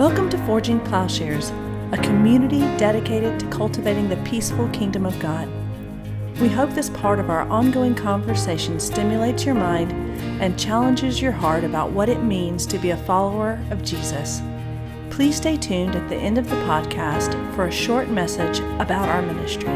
Welcome to Forging Plowshares, a community dedicated to cultivating the peaceful kingdom of God. We hope this part of our ongoing conversation stimulates your mind and challenges your heart about what it means to be a follower of Jesus. Please stay tuned at the end of the podcast for a short message about our ministry.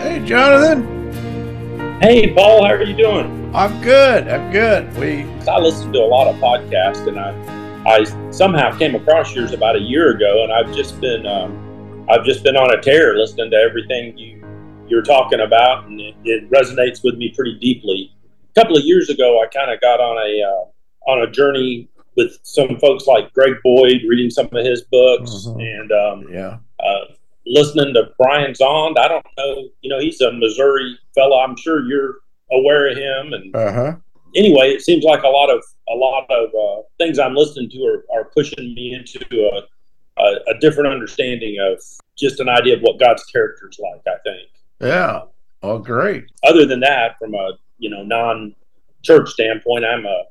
Hey, Jonathan. Hey, Paul, how are you doing? I'm good. I'm good. We I listen to a lot of podcasts, and I, I somehow came across yours about a year ago, and I've just been, um, I've just been on a tear listening to everything you you're talking about, and it, it resonates with me pretty deeply. A couple of years ago, I kind of got on a uh, on a journey with some folks like Greg Boyd, reading some of his books, Mhm. and um, yeah. uh, listening to Brian Zahnd. I don't know, you know, he's a Missouri fellow. I'm sure you're aware of him, and Uh huh. Anyway, it seems like a lot of a lot of uh, things I'm listening to are, are pushing me into a, a, a different understanding of just an idea of what God's character is like. I think. Yeah. Oh, great. Other than that, from a you know non-church standpoint, I'm a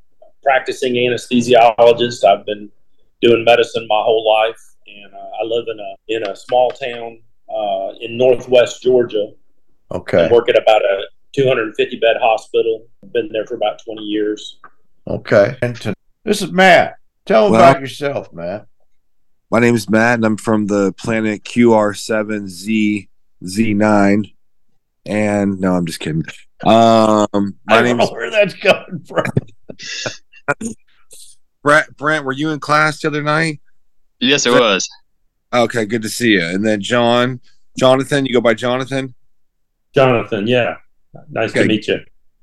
practicing anesthesiologist. I've been doing medicine my whole life, and uh, I live in a in a small town uh, in northwest Georgia. Okay. I work at about a 250 bed hospital. Been there for about 20 years. Okay. And to, this is Matt. Tell them Well- about yourself, Matt. My name is Matt, and I'm from the planet QR7Z Z9. And no, I'm just kidding. Um, I my don't name know is where that's coming from. Brent. Brent, were you in class the other night? Yes, it was. Okay, good to see you. And then John, Jonathan, you go by Jonathan. Jonathan, yeah, nice Okay. to meet you.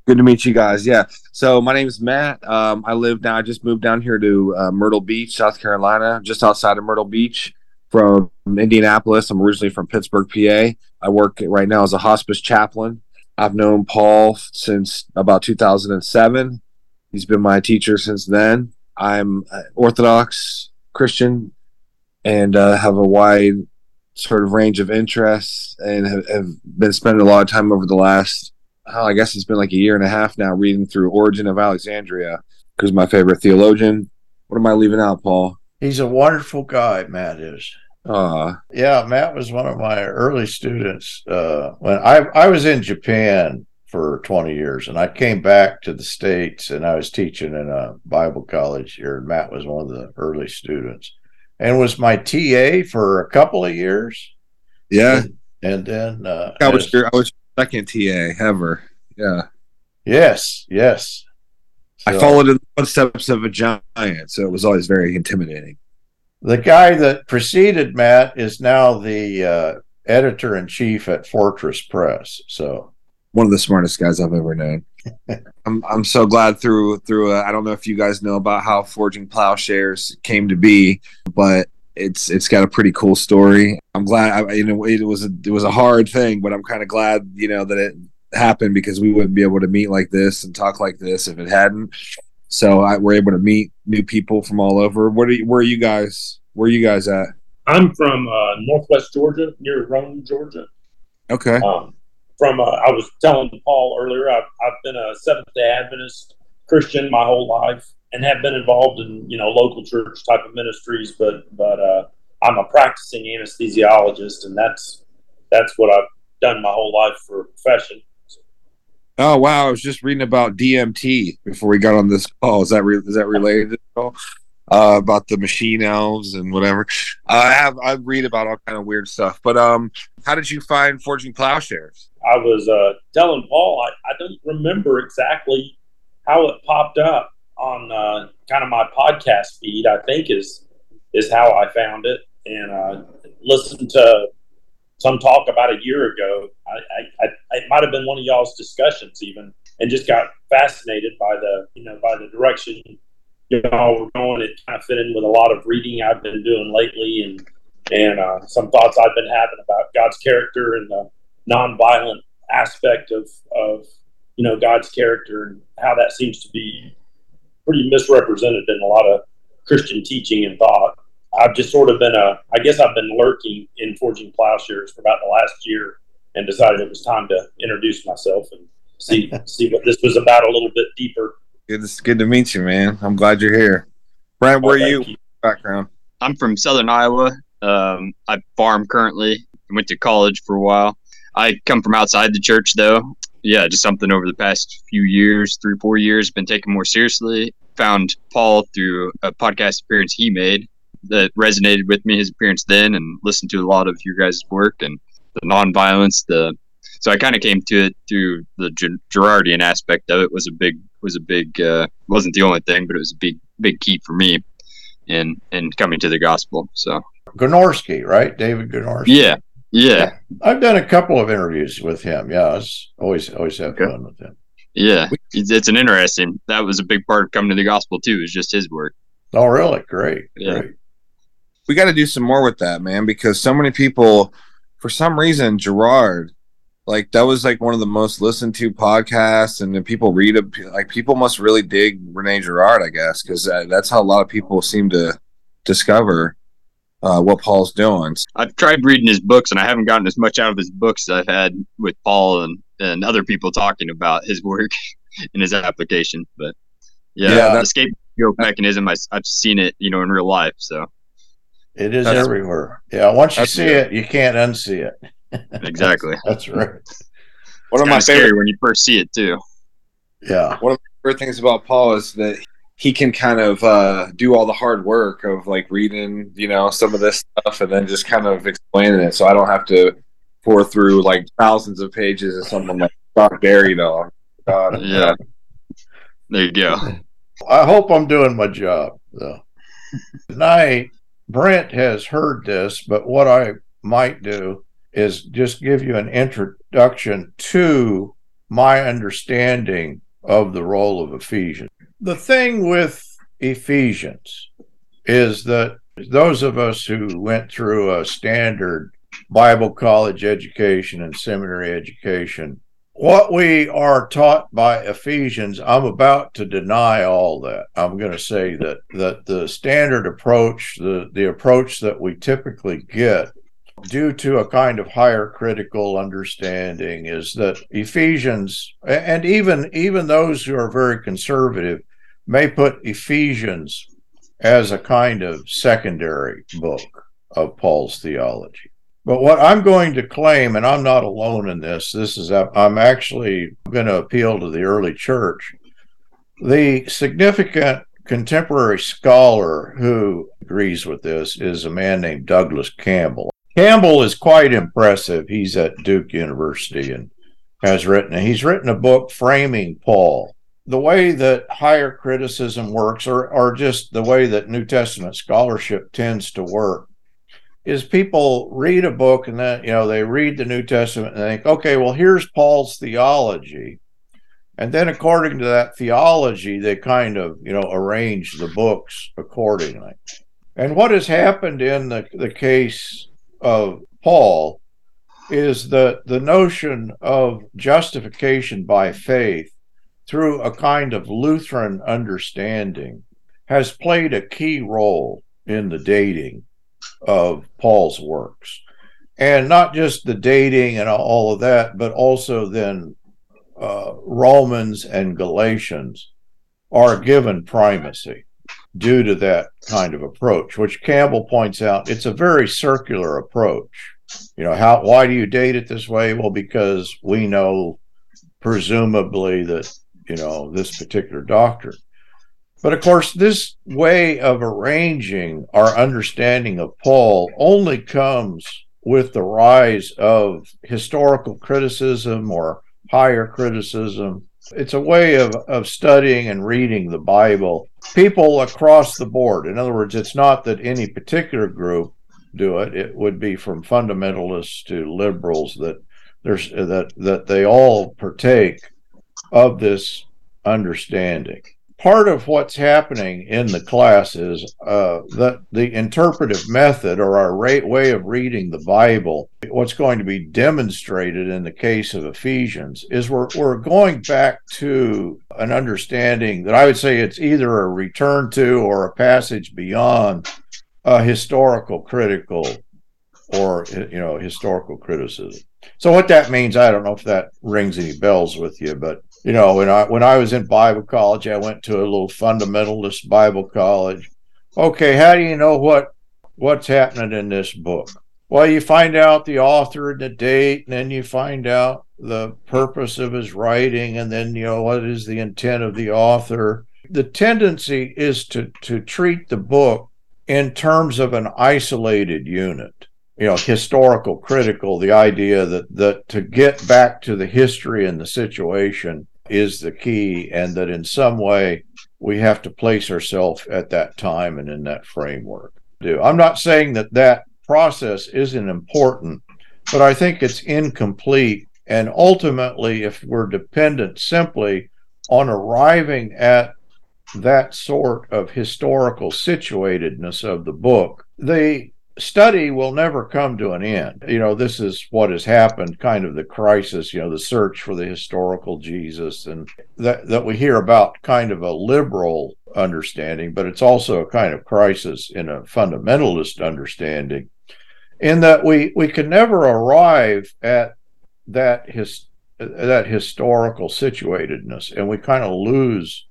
Good to meet you guys. Yeah. So my name is Matt. Um, I live now. I just moved down here to uh, Myrtle Beach, South Carolina, just outside of Myrtle Beach from Indianapolis. I'm originally from Pittsburgh, PA. I work right now as a hospice chaplain. I've known Paul since about 2007. He's been my teacher since then. I'm uh, Orthodox Christian and uh, have a wide sort of range of interests and have, have been spending a lot of time over the last oh, I guess it's been like a year and a half now reading through Origen of Alexandria because my favorite theologian. What am I leaving out, Paul? He's a wonderful guy, Matt is. Uh, Yeah, Matt was one of my early students. Uh, when I I was in Japan for 20 years, and I came back to the states, and I was teaching in a Bible college here. And Matt was one of the early students, and was my TA for a couple of years, yeah, and then uh, I was as- your I was second TA ever. Yeah, yes, yes. I followed in the footsteps of a giant, so it was always very intimidating. the guy that preceded Matt is now the uh, editor in chief at Fortress Press. So One of the smartest guys I've ever known. I'm I'm so glad through through. Uh, I don't know if you guys know about how Forging Plowshares came to be, but it's it's got a pretty cool story. I'm glad. I, you know, it was a, it was a hard thing, but I'm kind of glad you know that it happened because we wouldn't be able to meet like this and talk like this if it hadn't. So I, we're able to meet new people from all over. What are you, where are you guys? Where are you guys at? I'm from uh, northwest Georgia, near Rome, Georgia. Okay. Um, from uh, I was telling Paul earlier, I've, I've been a Seventh Day Adventist Christian my whole life, and have been involved in you know local church type of ministries. But but uh, I'm a practicing anesthesiologist, and that's that's what I've done my whole life for a profession. Oh wow! I was just reading about DMT before we got on this call. Is that re- is that related at all? Uh, about the machine elves and whatever. Uh, I have I read about all kind of weird stuff. But um, how did you find Forging Plowshares? I was uh, telling Paul I, I don't remember exactly how it popped up on uh, kind of my podcast feed. I think is is how I found it and uh, listened to some talk about a year ago. I, I, I it might have been one of y'all's discussions even, and just got fascinated by the you know by the direction y'all were going. It kind of fit in with a lot of reading I've been doing lately and and uh, some thoughts I've been having about God's character and the nonviolent aspect of of you know God's character and how that seems to be pretty misrepresented in a lot of Christian teaching and thought. I've just sort of been a I guess I've been lurking in forging plowshares for about the last year and decided it was time to introduce myself and see see what this was about a little bit deeper. Good, it's good to meet you, man. I'm glad you're here. Brent, where Oh, are you? thank background. I'm from Southern Iowa. Um, I farm currently. Went to college for a while. I come from outside the church, though. Yeah, just something over the past few years, three, four years, been taken more seriously. Found Paul through a podcast appearance he made that resonated with me, his appearance then, and listened to a lot of your guys' work and the nonviolence. The so I kind of came to it through the Girardian aspect of it was a big was a big uh, wasn't the only thing, but it was a big big key for me in in coming to the gospel. So Gornoski, right? David Gornoski. Yeah, yeah. I've done a couple of interviews with him. Yeah, it's always always have okay. fun with him. Yeah, it's an interesting. That was a big part of coming to the gospel too. Is just his work. Oh, really? Great. Yeah. Great. We got to do some more with that, man, because so many people, for some reason, Girard, like that was like one of the most listened to podcasts and people read it like people must really dig rene Girard, i guess because uh, that's how a lot of people seem to discover uh, what paul's doing i've tried reading his books and i haven't gotten as much out of his books as i've had with paul and, and other people talking about his work and his application but yeah, yeah the escape mechanism I, i've seen it you know in real life so it is everywhere yeah once you see it you can't unsee it exactly. that's, that's right. One of my favorite when you first see it too. Yeah. One of my favorite things about Paul is that he can kind of uh, do all the hard work of like reading, you know, some of this stuff and then just kind of explaining it, so I don't have to pour through like thousands of pages of something like Scott Barry though. God. Yeah. There you go. I hope I'm doing my job though. Tonight, Brent has heard this, but what I might do is just give you an introduction to my understanding of the role of Ephesians. The thing with Ephesians is that those of us who went through a standard Bible college education and seminary education, what we are taught by Ephesians, I'm about to deny all that. I'm going to say that that the standard approach, the the approach that we typically get due to a kind of higher critical understanding is that Ephesians and even even those who are very conservative may put Ephesians as a kind of secondary book of Paul's theology. But what I'm going to claim, and I'm not alone in this, this is I'm actually going to appeal to the early church. The significant contemporary scholar who agrees with this is a man named Douglas Campbell. Campbell is quite impressive. He's at Duke University and has written he's written a book framing Paul. The way that higher criticism works, or or just the way that New Testament scholarship tends to work, is people read a book and then you know they read the New Testament and think, okay, well here's Paul's theology, and then according to that theology, they kind of you know arrange the books accordingly. And what has happened in the the case of Paul is that the notion of justification by faith through a kind of Lutheran understanding has played a key role in the dating of Paul's works. And not just the dating and all of that, but also then uh, Romans and Galatians are given primacy due to that kind of approach, which Campbell points out it's a very circular approach. You know, how why do you date it this way? Well, because we know presumably that, you know, this particular doctrine. But of course, this way of arranging our understanding of Paul only comes with the rise of historical criticism or higher criticism it's a way of, of studying and reading the Bible. People across the board. In other words, it's not that any particular group do it. It would be from fundamentalists to liberals that there's that that they all partake of this understanding part of what's happening in the class is uh, that the interpretive method or our rate, way of reading the Bible, what's going to be demonstrated in the case of Ephesians, is we're, we're going back to an understanding that I would say it's either a return to or a passage beyond a historical critical or you know historical criticism. So what that means, I don't know if that rings any bells with you, but you know, when I when I was in Bible college, I went to a little fundamentalist Bible college. okay, how do you know what what's happening in this book? Well, you find out the author and the date, and then you find out the purpose of his writing, and then you know what is the intent of the author. The tendency is to to treat the book in terms of an isolated unit you know historical critical the idea that that to get back to the history and the situation is the key and that in some way we have to place ourselves at that time and in that framework. Do. I'm not saying that that process isn't important but i think it's incomplete. And ultimately if we're dependent simply on arriving at that sort of historical situatedness of the book the study will never come to an end. You know, this is what has happened, kind of the crisis, you know, the search for the historical Jesus, and that, that we hear about kind of a liberal understanding, but it's also a kind of crisis in a fundamentalist understanding, in that we, we can never arrive at that his that historical situatedness, and we kind of lose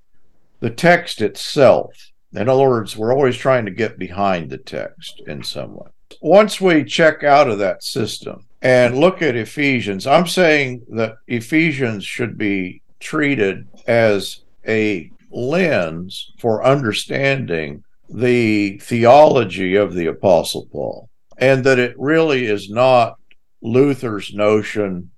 the text itself in other words, we're always trying to get behind the text in some way. Once we check out of that system and look at Ephesians, I'm saying that Ephesians should be treated as a lens for understanding the theology of the Apostle Paul, and that it really is not Luther's notion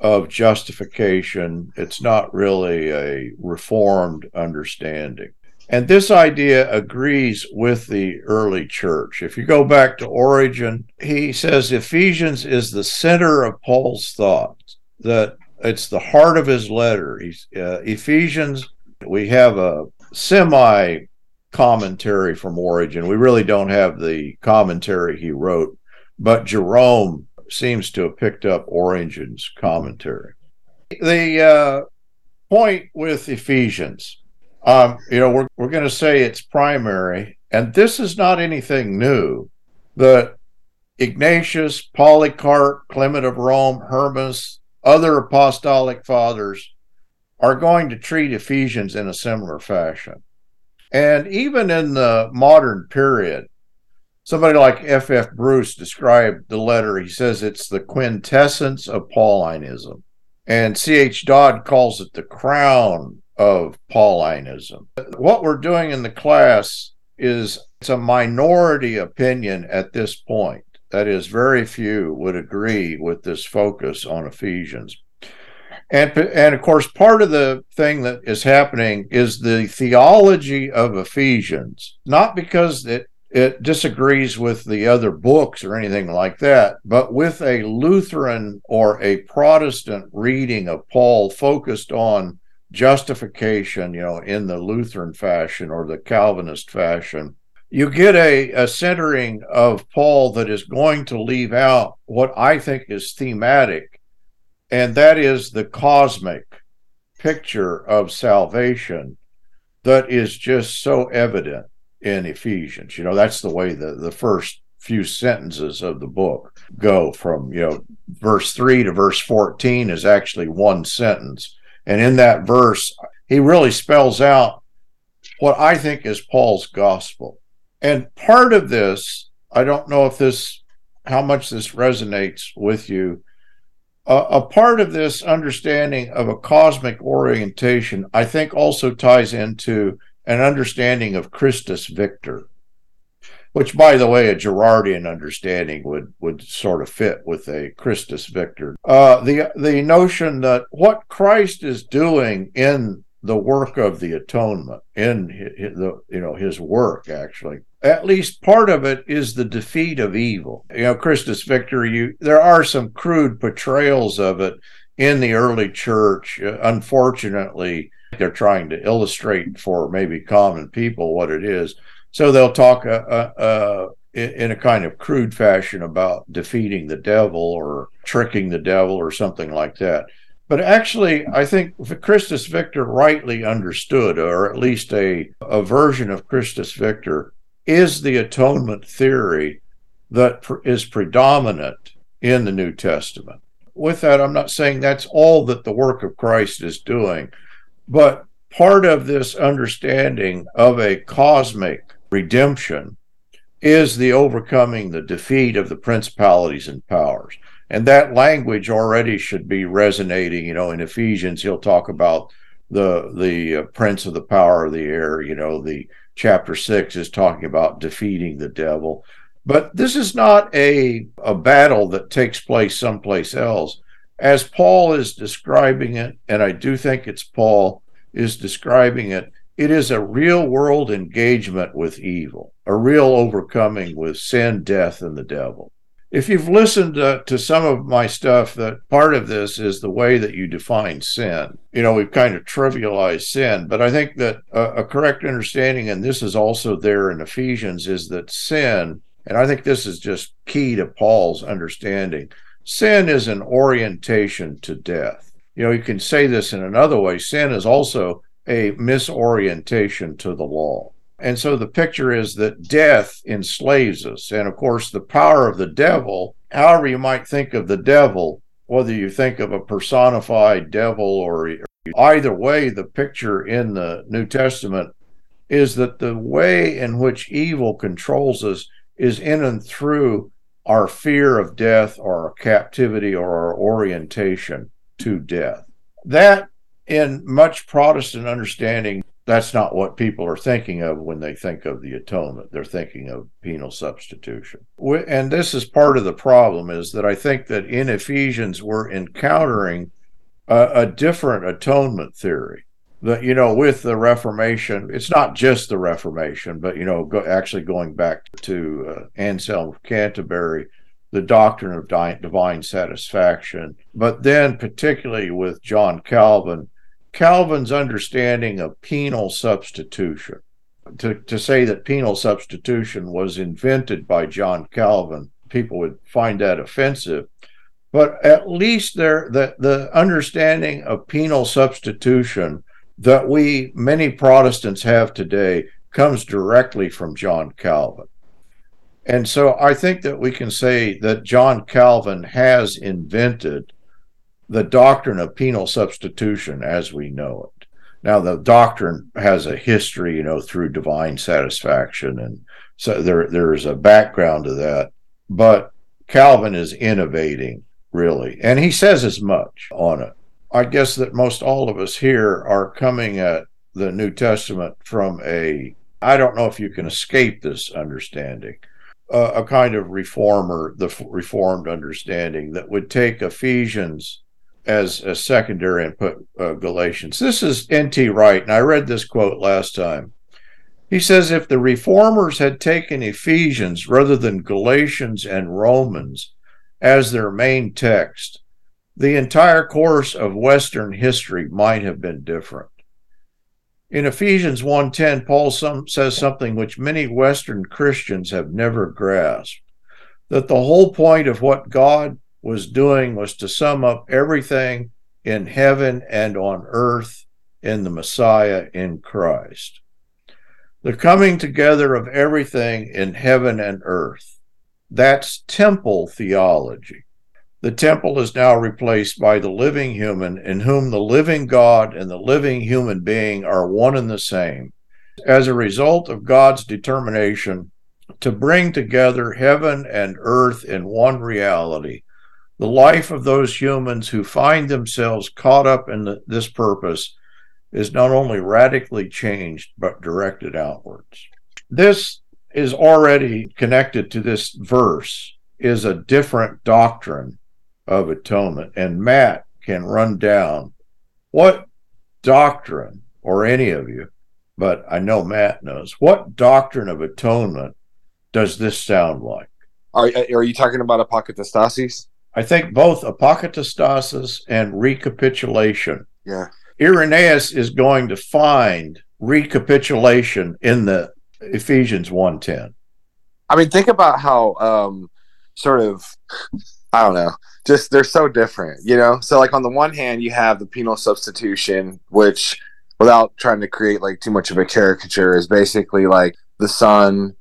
of justification. It's not really a reformed understanding. And this idea agrees with the early church. If you go back to Origen, he says Ephesians is the center of Paul's thought, that it's the heart of his letter. Uh, Ephesians, we have a semi commentary from Origen. We really don't have the commentary he wrote, but Jerome seems to have picked up Origen's commentary. The uh, point with Ephesians um, you know, we're, we're going to say it's primary, and this is not anything new. The Ignatius, Polycarp, Clement of Rome, Hermas, other apostolic fathers are going to treat Ephesians in a similar fashion. And even in the modern period, somebody like F. F. Bruce described the letter. He says it's the quintessence of Paulinism. And C. H. Dodd calls it the crown of Paulinism. What we're doing in the class is it's a minority opinion at this point. That is, very few would agree with this focus on Ephesians. And, and of course, part of the thing that is happening is the theology of Ephesians, not because it, it disagrees with the other books or anything like that, but with a Lutheran or a Protestant reading of Paul focused on justification, you know, in the Lutheran fashion or the Calvinist fashion, you get a, a centering of Paul that is going to leave out what I think is thematic, and that is the cosmic picture of salvation that is just so evident in Ephesians. You know, that's the way the, the first few sentences of the book go from, you know, verse 3 to verse 14 is actually one sentence and in that verse, he really spells out what I think is Paul's gospel. And part of this, I don't know if this, how much this resonates with you. Uh, a part of this understanding of a cosmic orientation, I think, also ties into an understanding of Christus Victor which by the way a Girardian understanding would would sort of fit with a Christus Victor. Uh, the the notion that what Christ is doing in the work of the atonement in his, the you know his work actually at least part of it is the defeat of evil. You know christus victor you there are some crude portrayals of it in the early church. Uh, unfortunately they're trying to illustrate for maybe common people what it is so they'll talk uh, uh, uh in a kind of crude fashion about defeating the devil or tricking the devil or something like that. But actually, I think Christus Victor rightly understood, or at least a, a version of Christus Victor, is the atonement theory that is predominant in the New Testament. With that, I'm not saying that's all that the work of Christ is doing, but part of this understanding of a cosmic redemption is the overcoming the defeat of the principalities and powers. And that language already should be resonating. You know, in Ephesians, he'll talk about the the uh, prince of the power of the air. You know, the chapter six is talking about defeating the devil. But this is not a a battle that takes place someplace else. As Paul is describing it, and I do think it's Paul is describing it, it is a real world engagement with evil, a real overcoming with sin, death, and the devil. If you've listened to, to, some of my stuff, that part of this is the way that you define sin. You know, we've kind of trivialized sin, but I think that a, a correct understanding, and this is also there in Ephesians, is that sin, and I think this is just key to Paul's understanding, sin is an orientation to death. You know, you can say this in another way sin is also a misorientation to the law. And so the picture is that death enslaves us. And of course, the power of the devil, however you might think of the devil, whether you think of a personified devil or either way, the picture in the New Testament is that the way in which evil controls us is in and through our fear of death or our captivity or our orientation to death. That in much Protestant understanding, that's not what people are thinking of when they think of the atonement. They're thinking of penal substitution. And this is part of the problem is that I think that in Ephesians we're encountering a, a different atonement theory. That you know, with the Reformation, it's not just the Reformation, but you know, go, actually going back to uh, Anselm of Canterbury, the doctrine of divine satisfaction, but then particularly with John Calvin, Calvin's understanding of penal substitution. To, to say that penal substitution was invented by John Calvin, people would find that offensive. But at least there, the, the understanding of penal substitution that we, many Protestants, have today comes directly from John Calvin. And so I think that we can say that John Calvin has invented the doctrine of penal substitution as we know it. Now, the doctrine has a history, you know, through divine satisfaction, and so there there is a background to that. But Calvin is innovating really, and he says as much on it. I guess that most all of us here are coming at the New Testament from a I don't know if you can escape this understanding, uh, a kind of reformer, the reformed understanding that would take Ephesians as a secondary and put uh, Galatians. This is N.T. Wright, and I read this quote last time. He says, If the reformers had taken Ephesians rather than Galatians and Romans as their main text, the entire course of Western history might have been different. In Ephesians 1:10, Paul some, says something which many Western Christians have never grasped that the whole point of what God was doing was to sum up everything in heaven and on earth in the Messiah in Christ. The coming together of everything in heaven and earth. That's temple theology. The temple is now replaced by the living human, in whom the living God and the living human being are one and the same. As a result of God's determination to bring together heaven and earth in one reality, the life of those humans who find themselves caught up in the, this purpose is not only radically changed, but directed outwards. This is already connected to this verse, is a different doctrine of atonement. And Matt can run down what doctrine, or any of you, but I know Matt knows, what doctrine of atonement does this sound like? Are, are you talking about apokatastasis? I think both apokatastasis and recapitulation. Yeah. Irenaeus is going to find recapitulation in the Ephesians 1:10. I mean, think about how um sort of I don't know, just they're so different, you know? So like on the one hand you have the penal substitution, which without trying to create like too much of a caricature is basically like the son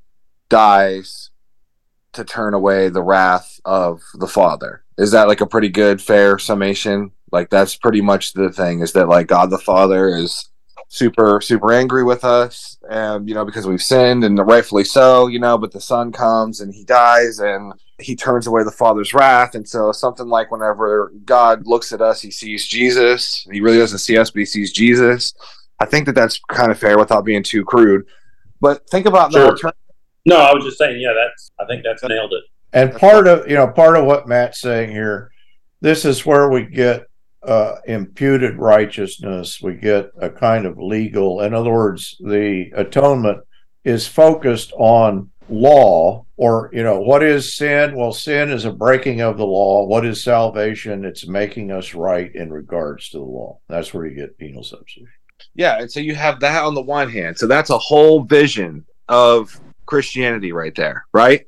dies to turn away the wrath of the father. Is that like a pretty good fair summation? Like that's pretty much the thing is that like god the father is super super angry with us and you know because we've sinned and rightfully so you know but the son comes and he dies and he turns away the father's wrath and so something like whenever god looks at us he sees jesus. He really doesn't see us but he sees jesus. I think that that's kind of fair without being too crude. But think about Sure. the alternative No, I was just saying, yeah, that's. I think that's nailed it. And part of you know part of what Matt's saying here, this is where we get uh, imputed righteousness. We get a kind of legal. In other words, the atonement is focused on law, or you know, what is sin? Well, sin is a breaking of the law. What is salvation? It's making us right in regards to the law. That's where you get penal substitution. Yeah, and so you have that on the one hand. So that's a whole vision of Christianity right there, right?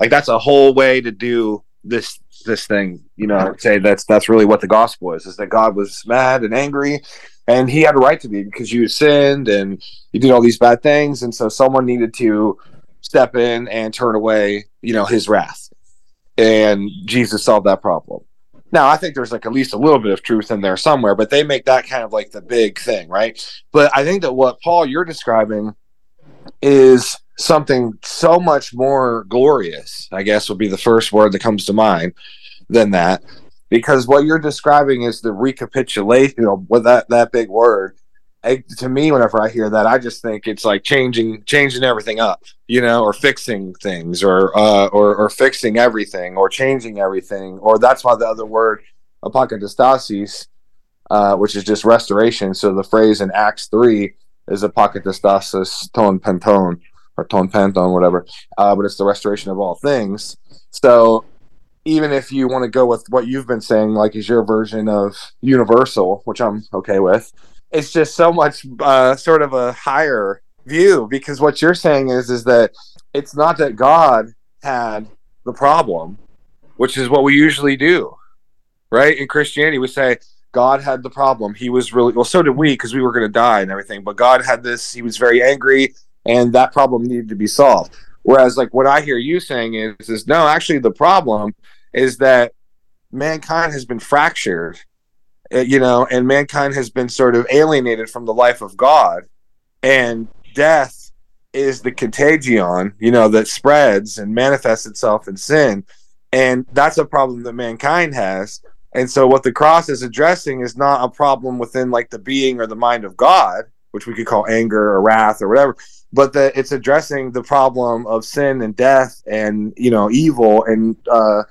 Like that's a whole way to do this this thing, you know, say that's that's really what the gospel is, is that God was mad and angry and he had a right to be because you sinned and you did all these bad things and so someone needed to step in and turn away, you know, his wrath. And Jesus solved that problem. Now, I think there's like at least a little bit of truth in there somewhere, but they make that kind of like the big thing, right? But I think that what Paul you're describing is something so much more glorious, I guess would be the first word that comes to mind than that. Because what you're describing is the recapitulation, you know, with that that big word. I, to me, whenever I hear that, I just think it's like changing changing everything up, you know, or fixing things, or uh, or or fixing everything, or changing everything, or that's why the other word apokatastasis, uh, which is just restoration. So the phrase in Acts three is apokatastasis ton penton or ton penton, whatever. Uh, but it's the restoration of all things. So even if you want to go with what you've been saying, like is your version of universal, which I'm okay with, it's just so much uh, sort of a higher view because what you're saying is is that it's not that God had the problem, which is what we usually do, right? In Christianity, we say God had the problem. He was really well. So did we because we were going to die and everything. But God had this. He was very angry, and that problem needed to be solved. Whereas, like what I hear you saying is, is no, actually, the problem is that mankind has been fractured, uh, you know, and mankind has been sort of alienated from the life of God, and death is the contagion, you know, that spreads and manifests itself in sin, and that's a problem that mankind has. And so, what the cross is addressing is not a problem within like the being or the mind of God, which we could call anger or wrath or whatever, but that it's addressing the problem of sin and death and you know evil and uh,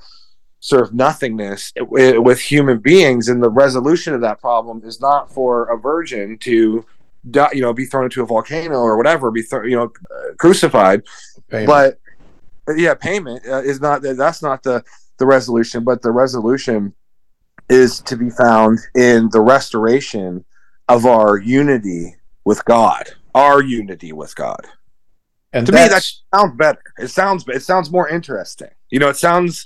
sort of nothingness with human beings. And the resolution of that problem is not for a virgin to, die, you know, be thrown into a volcano or whatever, be thrown, you know, uh, crucified Payment. but yeah payment uh, is not that's not the the resolution but the resolution is to be found in the restoration of our unity with god our unity with god. And to me, that sounds better. It sounds it sounds more interesting. You know it sounds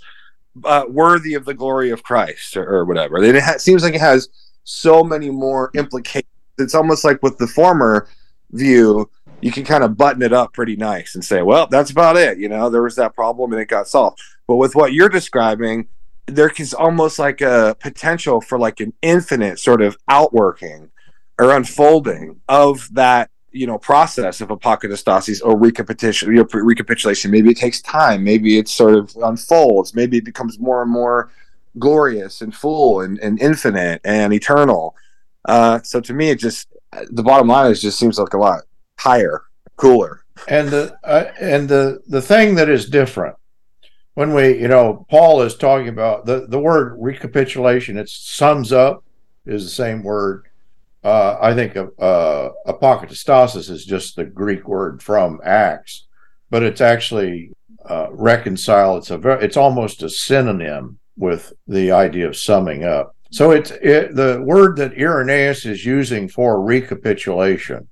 uh, worthy of the glory of christ or, or whatever. It ha- seems like it has so many more implications. It's almost like with the former view you can kind of button it up pretty nice and say well that's about it. You know there was that problem and it got solved. But with what you're describing there is almost like a potential for like an infinite sort of outworking or unfolding of that you know process of apokatastasis or recapitulation you know, recapitulation. Maybe it takes time. Maybe it sort of unfolds. Maybe it becomes more and more glorious and full and, and infinite and eternal. Uh, so to me it just the bottom line is just seems like a lot higher cooler. And the uh, and the the thing that is different when we you know paul is talking about the the word recapitulation it sums up is the same word uh i think uh, is just the greek word from acts but it's actually uh reconcile it's a very it's almost a synonym with the idea of summing up. So it's it, the word that irenaeus is using for recapitulation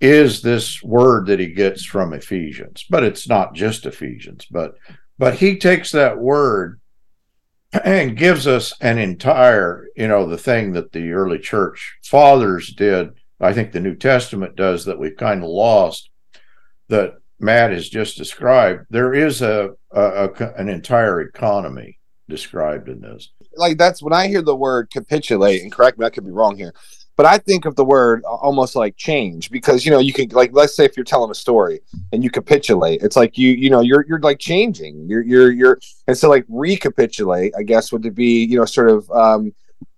is this word that he gets from Ephesians, but it's not just Ephesians, but but he takes that word and gives us an entire, you know, the thing that the early church fathers did. I think the New Testament does that we've kind of lost that Matt has just described. There is a, a, a an entire economy described in this. like that's when I hear the word capitulate, and correct me, I could be wrong here, but I think of the word almost like change because you know you can like let's say if you're telling a story and you capitulate, it's like you you know you're you're like changing. You're you're you're and so like recapitulate, I guess would be you know sort of um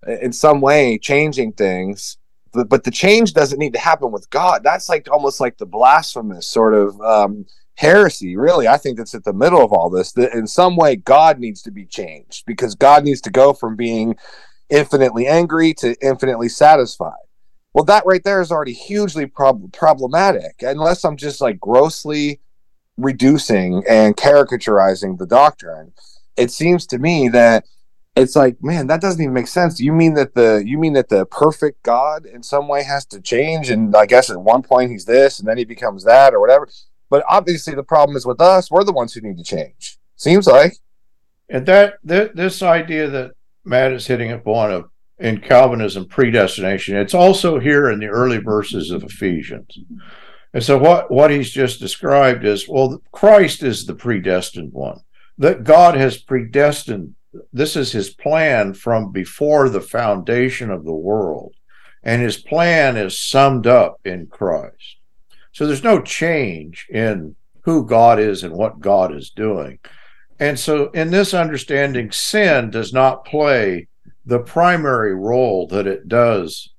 in some way changing things. But, but the change doesn't need to happen with God. That's like almost like the blasphemous sort of um, heresy. Really, I think that's at the middle of all this. That in some way God needs to be changed because God needs to go from being infinitely angry to infinitely satisfied. Well, that right there is already hugely prob- problematic, unless I'm just like grossly reducing and caricaturizing the doctrine. It seems to me that it's like, man, that doesn't even make sense. You mean that the you mean that the perfect God in some way has to change, and I guess at one point he's this, and then he becomes that, or whatever. But obviously, the problem is with us. We're the ones who need to change. Seems like. And that, that this idea that Matt is hitting upon of in Calvinism predestination. It's also here in the early verses of Ephesians. And so what, what he's just described is well, Christ is the predestined one. That God has predestined this is his plan from before the foundation of the world. And his plan is summed up in Christ. So there's no change in who God is and what God is doing. And so, in this understanding, sin does not play the primary role that it does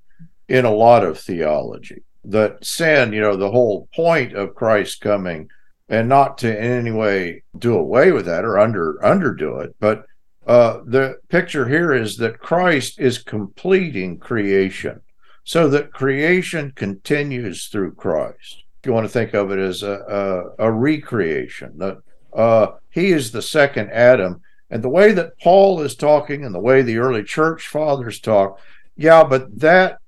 in a lot of theology. That sin, you know, the whole point of Christ coming, and not to in any way do away with that or under underdo it, but uh, the picture here is that Christ is completing creation, so that creation continues through Christ. You want to think of it as a, a, a recreation, that uh, he is the second Adam. And the way that Paul is talking and the way the early church fathers talk, yeah, but that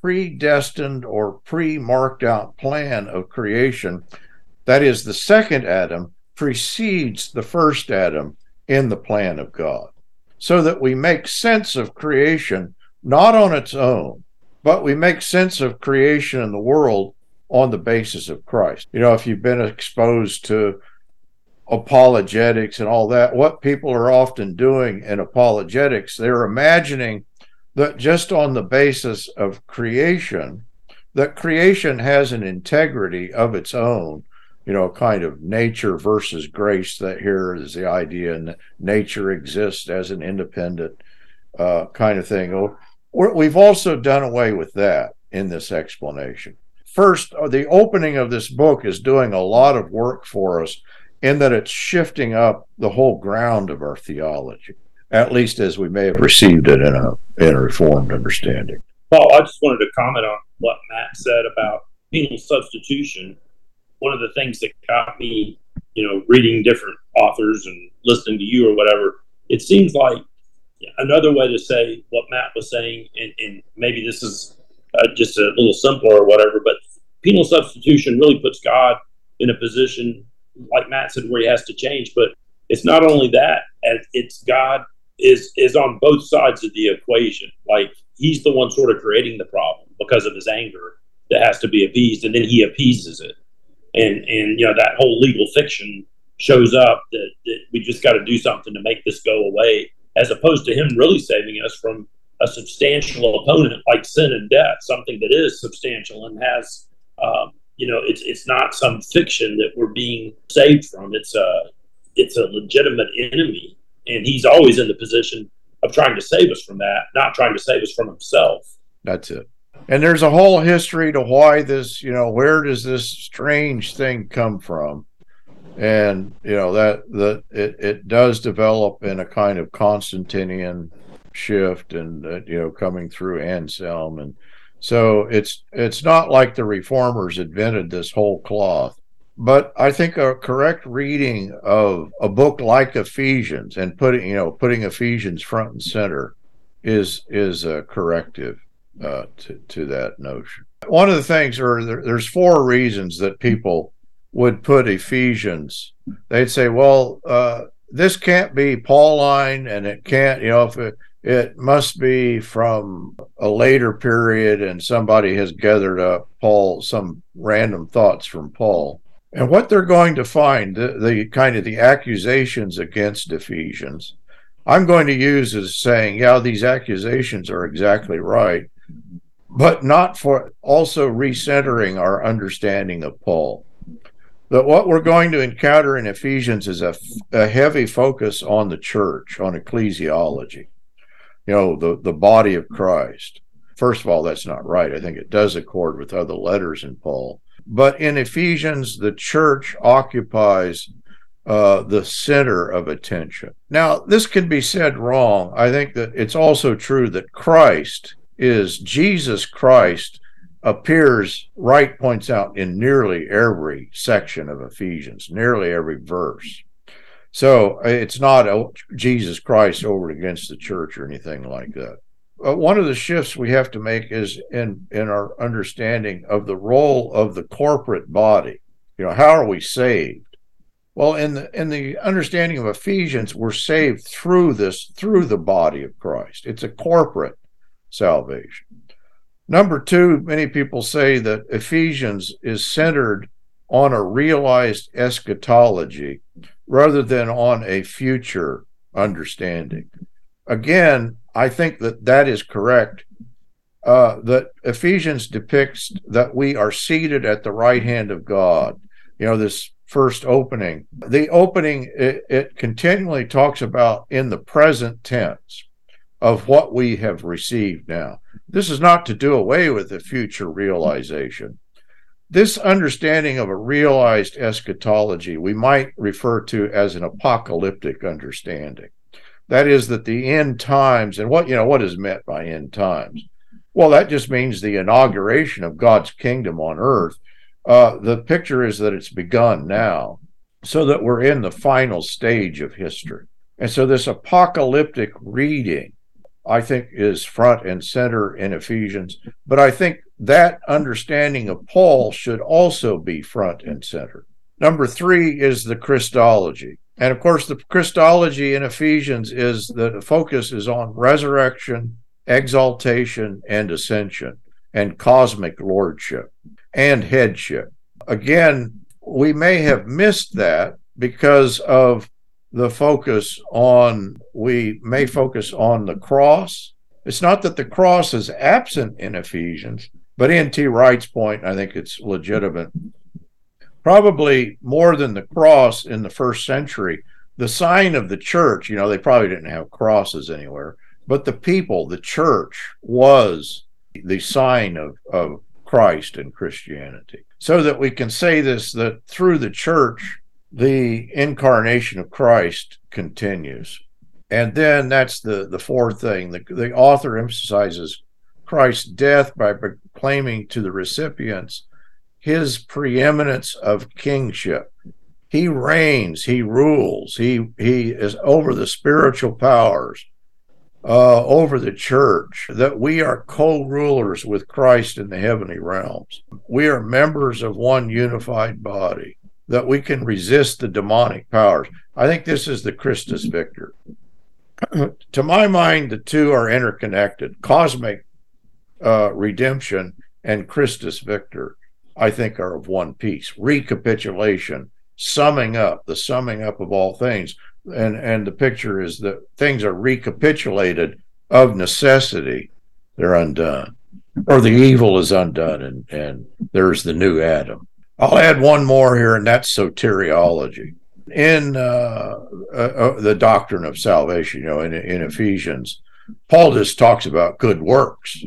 predestined or pre marked out plan of creation, that is the second Adam, precedes the first Adam in the plan of God. So that we make sense of creation not on its own, but we make sense of creation in the world on the basis of Christ. You know, if you've been exposed to apologetics and all that, what people are often doing in apologetics, they're imagining that just on the basis of creation, that creation has an integrity of its own, you know, a kind of nature versus grace. That here is the idea, and nature exists as an independent uh, kind of thing. We've also done away with that in this explanation. First, uh, the opening of this book is doing a lot of work for us in that it's shifting up the whole ground of our theology, at least as we may have received it in a in a reformed understanding. Paul, I just wanted to comment on what Matt said about penal substitution. One of the things that got me, you know, reading different authors and listening to you or whatever, it seems like another way to say what Matt was saying, and, and maybe this is uh, just a little simpler or whatever, but penal substitution really puts God in a position like Matt said, where he has to change. But it's not only that; it's God is is on both sides of the equation. Like he's the one sort of creating the problem because of his anger that has to be appeased, and then he appeases it. And and you know that whole legal fiction shows up that, that we just got to do something to make this go away, as opposed to him really saving us from a substantial opponent like sin and death, something that is substantial and has um, you know, it's it's not some fiction that we're being saved from. It's a it's a legitimate enemy, and he's always in the position of trying to save us from that, not trying to save us from himself. That's it. And there's a whole history to why this, you know, where does this strange thing come from? And you know that that it, it does develop in a kind of Constantinian shift, and uh, you know coming through Anselm and so it's it's not like the reformers invented this whole cloth. But I think a correct reading of a book like Ephesians and putting you know putting Ephesians front and center is is a corrective uh, to to that notion. One of the things, or there, there's four reasons that people would put Ephesians. They'd say, well, uh, this can't be Pauline, and it can't, you know, if it, it must be from a later period and somebody has gathered up Paul some random thoughts from Paul. And what they're going to find, the, the kind of the accusations against Ephesians, I'm going to use as saying, yeah, these accusations are exactly right. but not for also recentering our understanding of Paul. That what we're going to encounter in Ephesians is a, a heavy focus on the church, on ecclesiology, you know, the, the body of Christ. First of all, that's not right. I think it does accord with other letters in Paul. But in Ephesians, the church occupies uh, the center of attention. Now, this can be said wrong. I think that it's also true that Christ is Jesus Christ appears, Wright points out, in nearly every section of Ephesians, nearly every verse. So it's not Jesus Christ over against the church or anything like that. Uh, one of the shifts we have to make is in in our understanding of the role of the corporate body. You know, how are we saved? Well, in the in the understanding of Ephesians, we're saved through this through the body of Christ. It's a corporate salvation. Number two, many people say that Ephesians is centered on a realized eschatology rather than on a future understanding. Again, I think that that is correct. Uh, that Ephesians depicts that we are seated at the right hand of God. You know, this first opening. The opening, it, it continually talks about in the present tense of what we have received now. This is not to do away with the future realization. This understanding of a realized eschatology we might refer to as an apocalyptic understanding. That is that the end times, and what you know, what is meant by end times? Well, that just means the inauguration of God's kingdom on earth. Uh, the picture is that it's begun now, so that we're in the final stage of history. And so this apocalyptic reading I think is front and center in Ephesians. But I think that understanding of Paul should also be front and center. Number three is the Christology. And of course, the Christology in Ephesians is that the focus is on resurrection, exaltation, and ascension, and cosmic lordship and headship. Again, we may have missed that because of the focus on, we may focus on the cross. It's not that the cross is absent in Ephesians, but N.T. Wright's point, I think it's legitimate. Probably more than the cross in the first century, the sign of the church, you know, they probably didn't have crosses anywhere, but the people, the church, was the sign of, of Christ and Christianity. So that we can say this that through the church, the incarnation of Christ continues. And then that's the, the fourth thing. The, the author emphasizes Christ's death by proclaiming to the recipients his preeminence of kingship. He reigns, he rules, he, he is over the spiritual powers, uh, over the church, that we are co rulers with Christ in the heavenly realms. We are members of one unified body that we can resist the demonic powers. I think this is the Christus Victor. to my mind, the two are interconnected. Cosmic uh, redemption and Christus Victor, I think, are of one piece. Recapitulation, summing up, the summing up of all things. And, and the picture is that things are recapitulated of necessity, they're undone. Or the evil is undone, and, and there's the new Adam. I'll add one more here, and that's soteriology. In uh, uh, uh, the doctrine of salvation, you know, in, in Ephesians, Paul just talks about good works.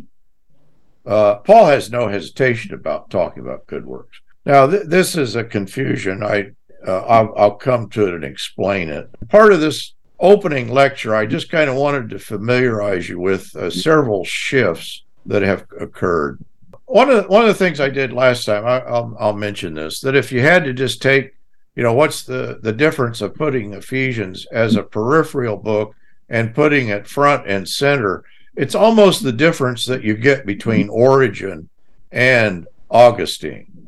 Uh, Paul has no hesitation about talking about good works. Now, th- this is a confusion. I uh, I'll, I'll come to it and explain it. Part of this opening lecture, I just kind of wanted to familiarize you with uh, several shifts that have occurred one of the, one of the things I did last time, I, will I'll mention this that if you had to just take, you know, what's the the difference of putting Ephesians as a peripheral book and putting it front and center? It's almost the difference that you get between Origen and Augustine.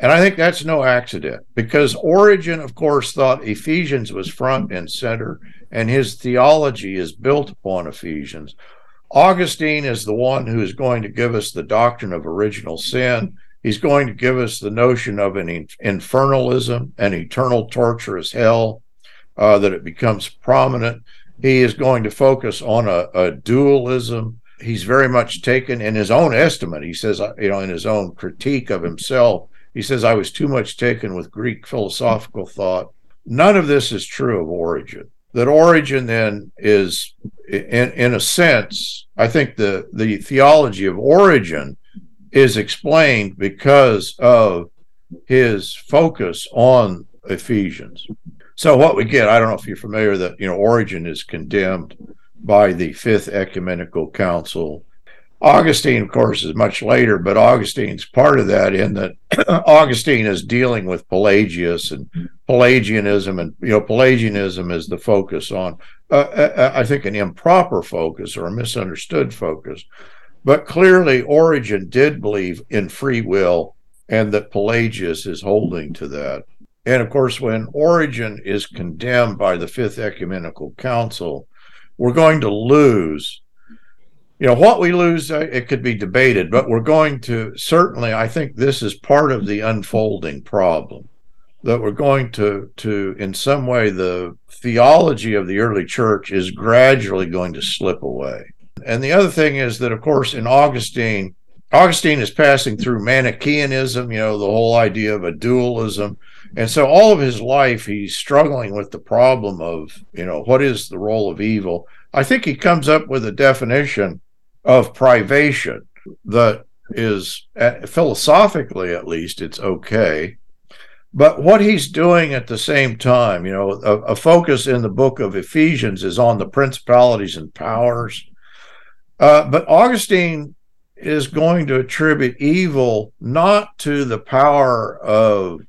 And I think that's no accident because Origen, of course, thought Ephesians was front and center, and his theology is built upon Ephesians. Augustine is the one who is going to give us the doctrine of original sin. He's going to give us the notion of an infernalism, an eternal torturous hell, uh, that it becomes prominent. He is going to focus on a, a dualism. he's very much taken in his own estimate. He says, you know, in his own critique of himself, he says, I was too much taken with Greek philosophical thought. None of this is true of Origen. That Origen then is, in, in a sense, I think the, the theology of Origen is explained because of his focus on Ephesians. So what we get, I don't know if you're familiar that you know Origen is condemned by the Fifth Ecumenical Council. Augustine, of course, is much later, but Augustine's part of that in that Augustine is dealing with Pelagius and Pelagianism, and you know Pelagianism is the focus on, uh, uh, uh I think, an improper focus or a misunderstood focus. But clearly, Origen did believe in free will, and that Pelagius is holding to that. And of course, when Origen is condemned by the Fifth Ecumenical Council, we're going to lose. You know, what we lose, uh, it could be debated, but we're going to certainly, I think this is part of the unfolding problem that we're going to, to, in some way, the theology of the early church is gradually going to slip away. And the other thing is that, of course, in Augustine, Augustine is passing through Manichaeanism, you know, the whole idea of a dualism and so all of his life, he's struggling with the problem of, you know, what is the role of evil? I think he comes up with a definition of privation that is philosophically, at least, it's okay. But what he's doing at the same time, you know, a, a focus in the book of Ephesians is on the principalities and powers. Uh, but Augustine is going to attribute evil not to the power of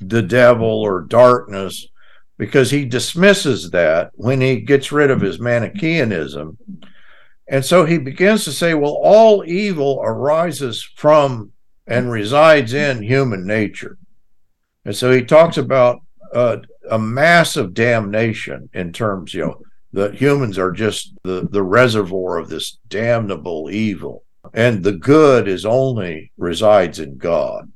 the devil or darkness because he dismisses that when he gets rid of his Manichaeanism. And so he begins to say, well, all evil arises from and resides in human nature. And so he talks about a massive damnation in terms, you know, that humans are just the, the reservoir of this damnable evil. And the good is only resides in God.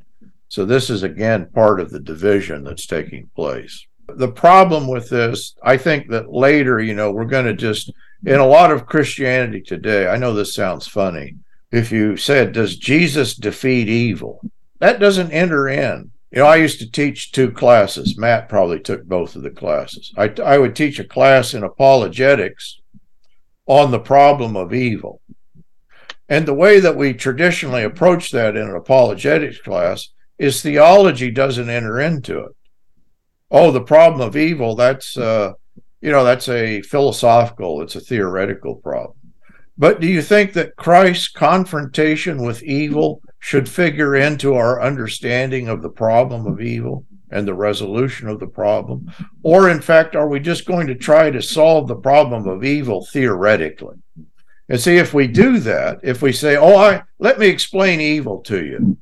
So this is again part of the division that's taking place. The problem with this, I think that later, you know, we're going to just, in a lot of Christianity today, I know this sounds funny. If you said, Does Jesus defeat evil? That doesn't enter in. You know, I used to teach two classes. Matt probably took both of the classes. I, I would teach a class in apologetics on the problem of evil. And the way that we traditionally approach that in an apologetics class is theology doesn't enter into it. Oh, the problem of evil, that's uh, you know, that's a philosophical, it's a theoretical problem. But do you think that Christ's confrontation with evil should figure into our understanding of the problem of evil and the resolution of the problem? Or, in fact, are we just going to try to solve the problem of evil theoretically? And see, if we do that, if we say, Oh, I let me explain evil to you,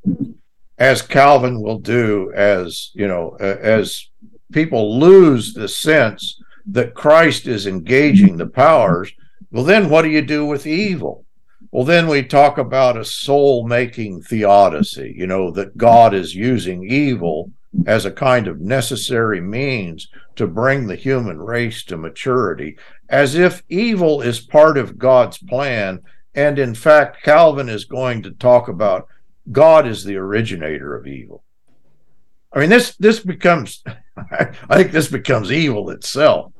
as Calvin will do as you know as people lose the sense that Christ is engaging the powers well then what do you do with evil? Well then we talk about a soul making theodicy you know that God is using evil as a kind of necessary means to bring the human race to maturity as if evil is part of God's plan and in fact Calvin is going to talk about God is the originator of evil. I mean, this this becomes, I think this becomes evil itself.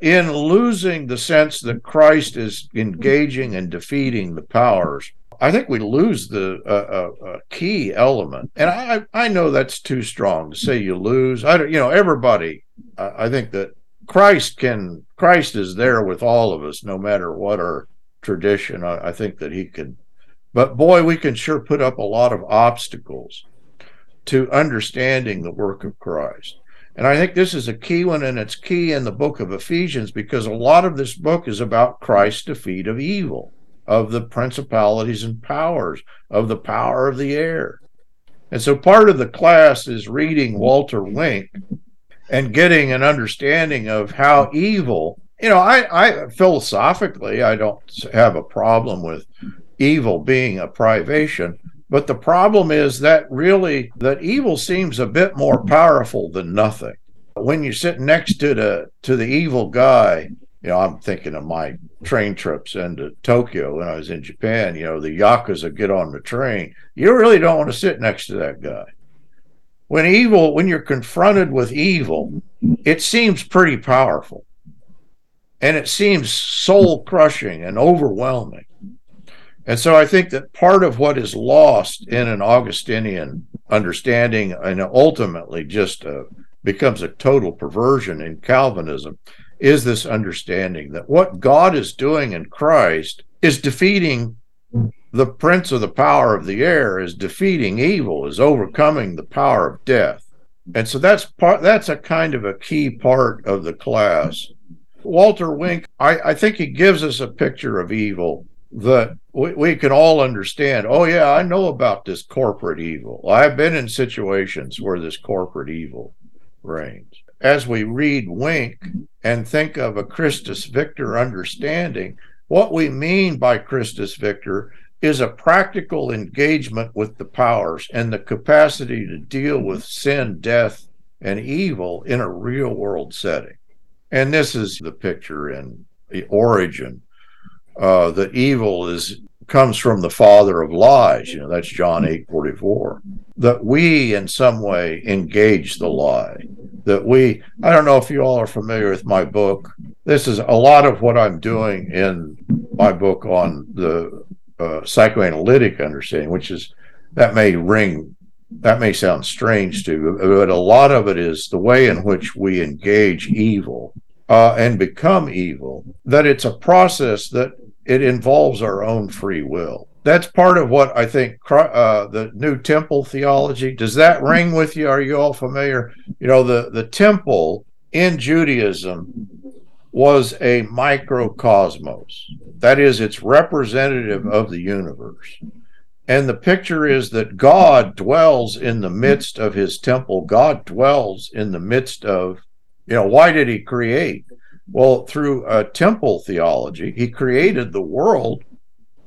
In losing the sense that Christ is engaging and defeating the powers, I think we lose the uh, uh, key element. And I I know that's too strong to say you lose. I don't, you know, everybody. I think that Christ can Christ is there with all of us, no matter what our tradition. I, I think that He can but boy, we can sure put up a lot of obstacles to understanding the work of Christ. And I think this is a key one, and it's key in the book of Ephesians because a lot of this book is about Christ's defeat of evil, of the principalities and powers, of the power of the air. And so part of the class is reading Walter Wink and getting an understanding of how evil, you know, I, I philosophically, I don't have a problem with evil being a privation. But the problem is that really that evil seems a bit more powerful than nothing. When you sit next to the to the evil guy you know, I'm thinking of my train trips into Tokyo when I was in Japan. You know, the yakuza get on the train. You really don't want to sit next to that guy. When evil, when you're confronted with evil, it seems pretty powerful, and it seems soul crushing and overwhelming. And so I think that part of what is lost in an Augustinian understanding and ultimately just uh, becomes a total perversion in Calvinism is this understanding that what God is doing in Christ is defeating the prince of the power of the air, is defeating evil, is overcoming the power of death. And so that's part that's a kind of a key part of the class. Walter Wink, I, I think he gives us a picture of evil that we, we can all understand. Oh, yeah, I know about this corporate evil. I've been in situations where this corporate evil reigns as we read Wink and think of a Christus Victor understanding, what we mean by Christus Victor is a practical engagement with the powers and the capacity to deal with sin, death, and evil in a real world setting. And this is the picture in the Origen uh, that evil is comes from the father of lies. You know, that's John 8 44. That we in some way engage the lie. That we, I don't know if you all are familiar with my book. This is a lot of what I'm doing in my book on the uh, psychoanalytic understanding, which is that may ring, that may sound strange to you, but a lot of it is the way in which we engage evil uh, and become evil, that it's a process that it involves our own free will. That's part of what I think uh, the new temple theology. Does that ring with you? Are you all familiar? You know, the, the temple in Judaism was a microcosmos. That is, it's representative of the universe. And the picture is that God dwells in the midst of his temple. God dwells in the midst of, you know, why did he create? Well, through a temple theology, he created the world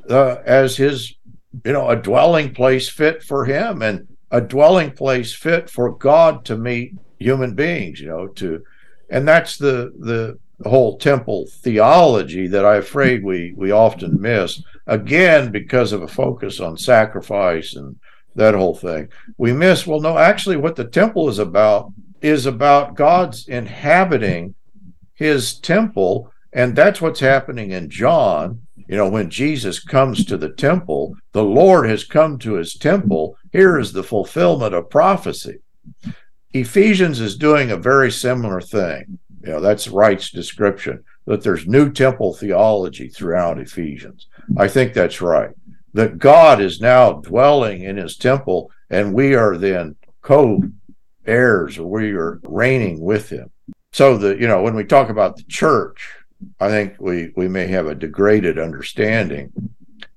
uh, as his, you know, a dwelling place fit for him and a dwelling place fit for God to meet human beings, you know, to, and that's the, the, whole temple theology that I'm afraid we we often miss again because of a focus on sacrifice and that whole thing. We miss well no actually what the temple is about is about God's inhabiting his temple. And that's what's happening in John. You know, when Jesus comes to the temple, the Lord has come to his temple. Here is the fulfillment of prophecy. Ephesians is doing a very similar thing. You know, that's Wright's description that there's new temple theology throughout Ephesians. I think that's right. That God is now dwelling in his temple and we are then co heirs we are reigning with him so the you know when we talk about the church i think we we may have a degraded understanding.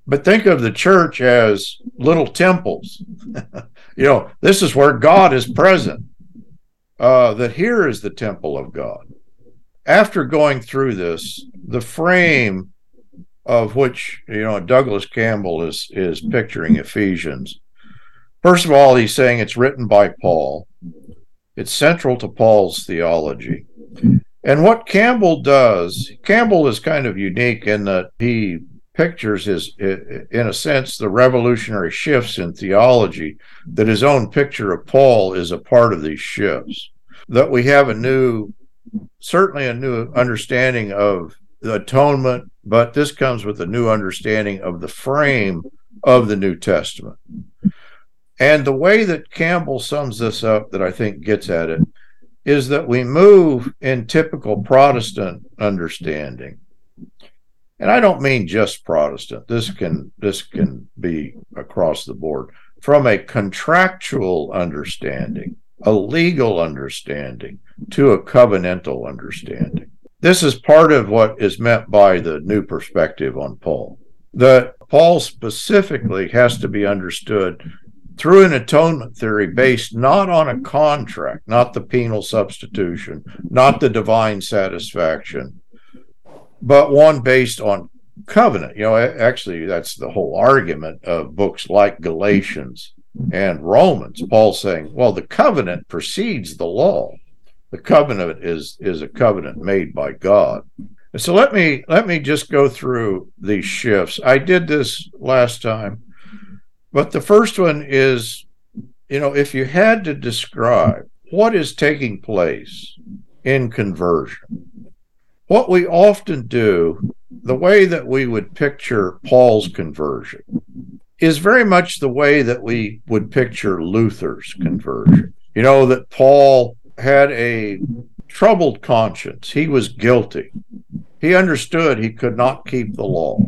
But think of the church as little temples. You know this is where god is present. Uh, that here is the temple of god. After going through this the frame of which you know douglas campbell is is picturing ephesians first of all he's saying it's written by paul. It's central to Paul's theology. And what Campbell does, Campbell is kind of unique in that he pictures his, in a sense, the revolutionary shifts in theology, that his own picture of Paul is a part of these shifts. That we have a new, certainly a new understanding of the atonement, but this comes with a new understanding of the frame of the New Testament. And the way that Campbell sums this up, that I think gets at it, is that we move in typical Protestant understanding. And I don't mean just Protestant. This can this can be across the board from a contractual understanding, a legal understanding to a covenantal understanding. This is part of what is meant by the new perspective on Paul. That Paul specifically has to be understood through an atonement theory based not on a contract, not the penal substitution, not the divine satisfaction, but one based on covenant. You know, actually, that's the whole argument of books like Galatians and Romans. Paul saying, well, the covenant precedes the law. The covenant is is a covenant made by God. So let me let me just go through these shifts. I did this last time, but the first one is, you know, if you had to describe what is taking place in conversion, what we often do, the way that we would picture Paul's conversion, is very much the way that we would picture Luther's conversion. You know, that Paul had a troubled conscience, he was guilty. He understood he could not keep the law.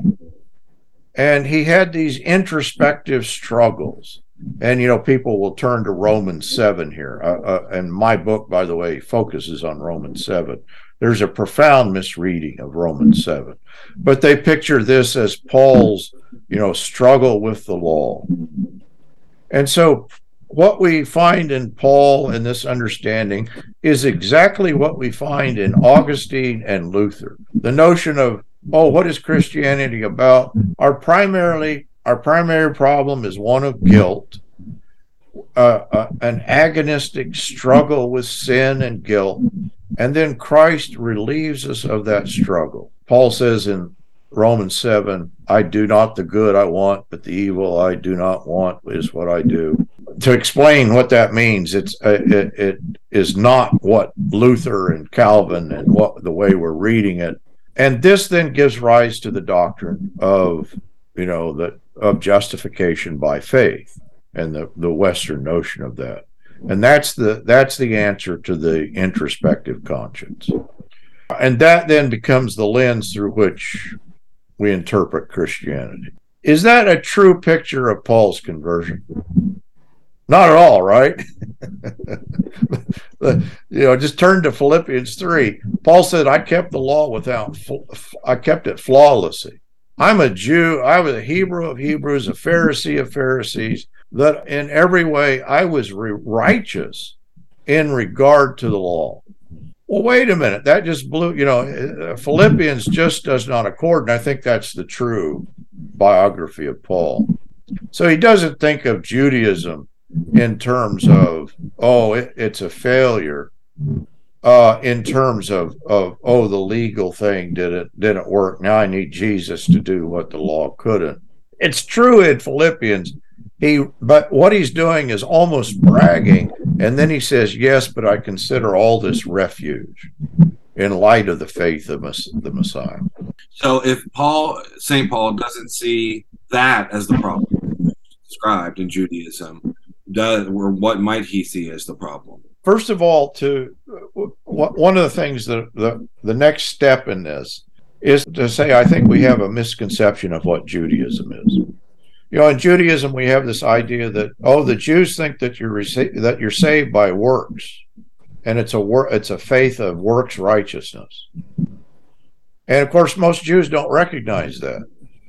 And he had these introspective struggles. And, you know, people will turn to Romans 7 here. Uh, uh, and my book, by the way, focuses on Romans 7. There's a profound misreading of Romans 7. But they picture this as Paul's, you know, struggle with the law. And so what we find in Paul in this understanding is exactly what we find in Augustine and Luther. The notion of, oh, what is Christianity about? Our primarily our primary problem is one of guilt, uh, uh, an agonistic struggle with sin and guilt, and then Christ relieves us of that struggle. Paul says in Romans 7, I do not the good I want, but the evil I do not want is what I do to explain what that means, it's uh, it, it is not what Luther and Calvin and what the way we're reading it, and this then gives rise to the doctrine of you know that of justification by faith and the the Western notion of that, and that's the that's the answer to the introspective conscience, and that then becomes the lens through which we interpret Christianity. Is that a true picture of Paul's conversion? Not at all, right? you know, just turn to Philippians 3. Paul said, I kept the law without, I kept it flawlessly. I'm a Jew. I was a Hebrew of Hebrews, a Pharisee of Pharisees, that in every way I was righteous in regard to the law. Well, wait a minute. That just blew, you know, uh, Philippians just does not accord. And I think that's the true biography of Paul. So he doesn't think of Judaism in terms of oh it, it's a failure. Uh in terms of of oh the legal thing didn't didn't work. Now i need jesus to do what the law couldn't. It's true in philippians. He but what he's doing is almost bragging. And then he says yes but i consider all this refuge in light of the faith of the messiah. So if paul st paul doesn't see that as the problem described in judaism does or what might he see as the problem? First of all, to uh, one of the things that the the next step in this is to say I think we have a misconception of what Judaism is. You know, in Judaism we have this idea that oh, the Jews think that you're rece- that you're saved by works, and it's a wor- it's a faith of works righteousness. And of course, most Jews don't recognize that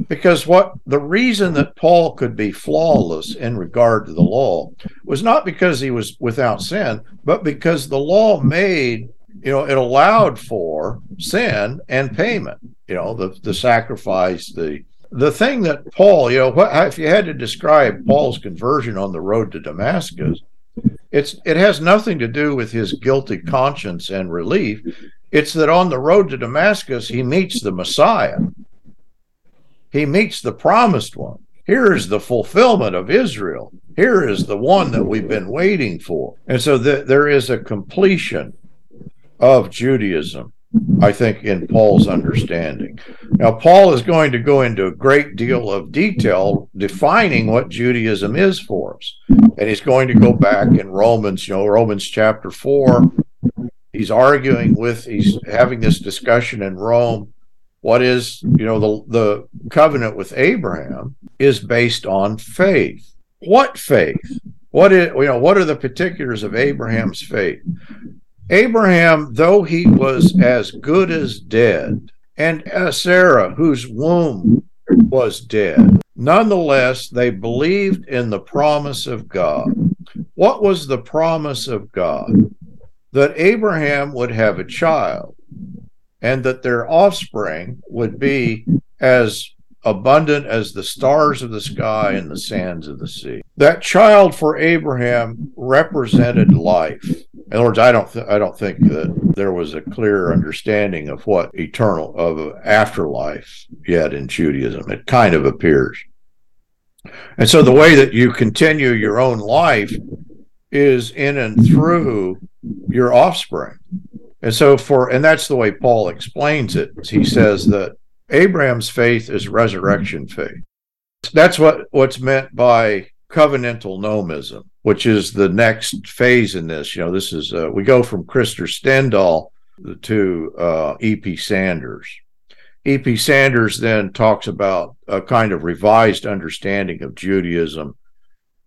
because what the reason that Paul could be flawless in regard to the law was not because he was without sin, but because the law made, you know, it allowed for sin and payment, you know, the, the sacrifice, the the thing that Paul, you know, if you had to describe Paul's conversion on the road to Damascus, it's it has nothing to do with his guilty conscience and relief. It's that on the road to Damascus he meets the Messiah he meets the promised one. Here is the fulfillment of Israel. Here is the one that we've been waiting for. And so the, there is a completion of Judaism, I think, in Paul's understanding. Now, Paul is going to go into a great deal of detail defining what Judaism is for us. And he's going to go back in Romans, you know, Romans chapter 4. He's arguing with, he's having this discussion in Rome what is you know the the covenant with Abraham is based on faith. What faith? What is you know what are the particulars of Abraham's faith? Abraham, though he was as good as dead, and uh, Sarah, whose womb was dead, nonetheless they believed in the promise of God. What was the promise of God? That Abraham would have a child and that their offspring would be as abundant as the stars of the sky and the sands of the sea. That child for Abraham represented life. In other words, I don't th- I don't think that there was a clear understanding of what eternal of afterlife yet in Judaism. It kind of appears. And so the way that you continue your own life is in and through your offspring. And so for and that's the way Paul explains it. He says that Abraham's faith is resurrection faith. That's what what's meant by covenantal nomism, which is the next phase in this. You know, this is uh, we go from Krister Stendahl to uh, E.P. Sanders. E.P. Sanders then talks about a kind of revised understanding of Judaism,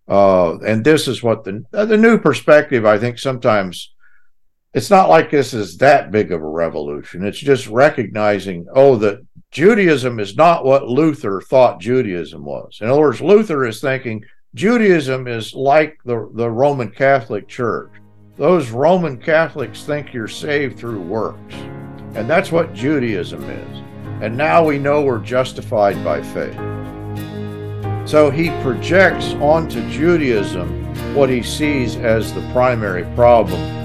uh, and this is what the the new perspective. I think sometimes it's not like this is that big of a revolution. It's just recognizing, oh, that Judaism is not what Luther thought Judaism was. In other words, Luther is thinking Judaism is like the, the Roman Catholic Church. Those Roman Catholics think you're saved through works. And that's what Judaism is. And now we know we're justified by faith. So he projects onto Judaism what he sees as the primary problem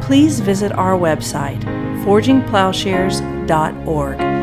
please visit our website, forgingplowshares.org.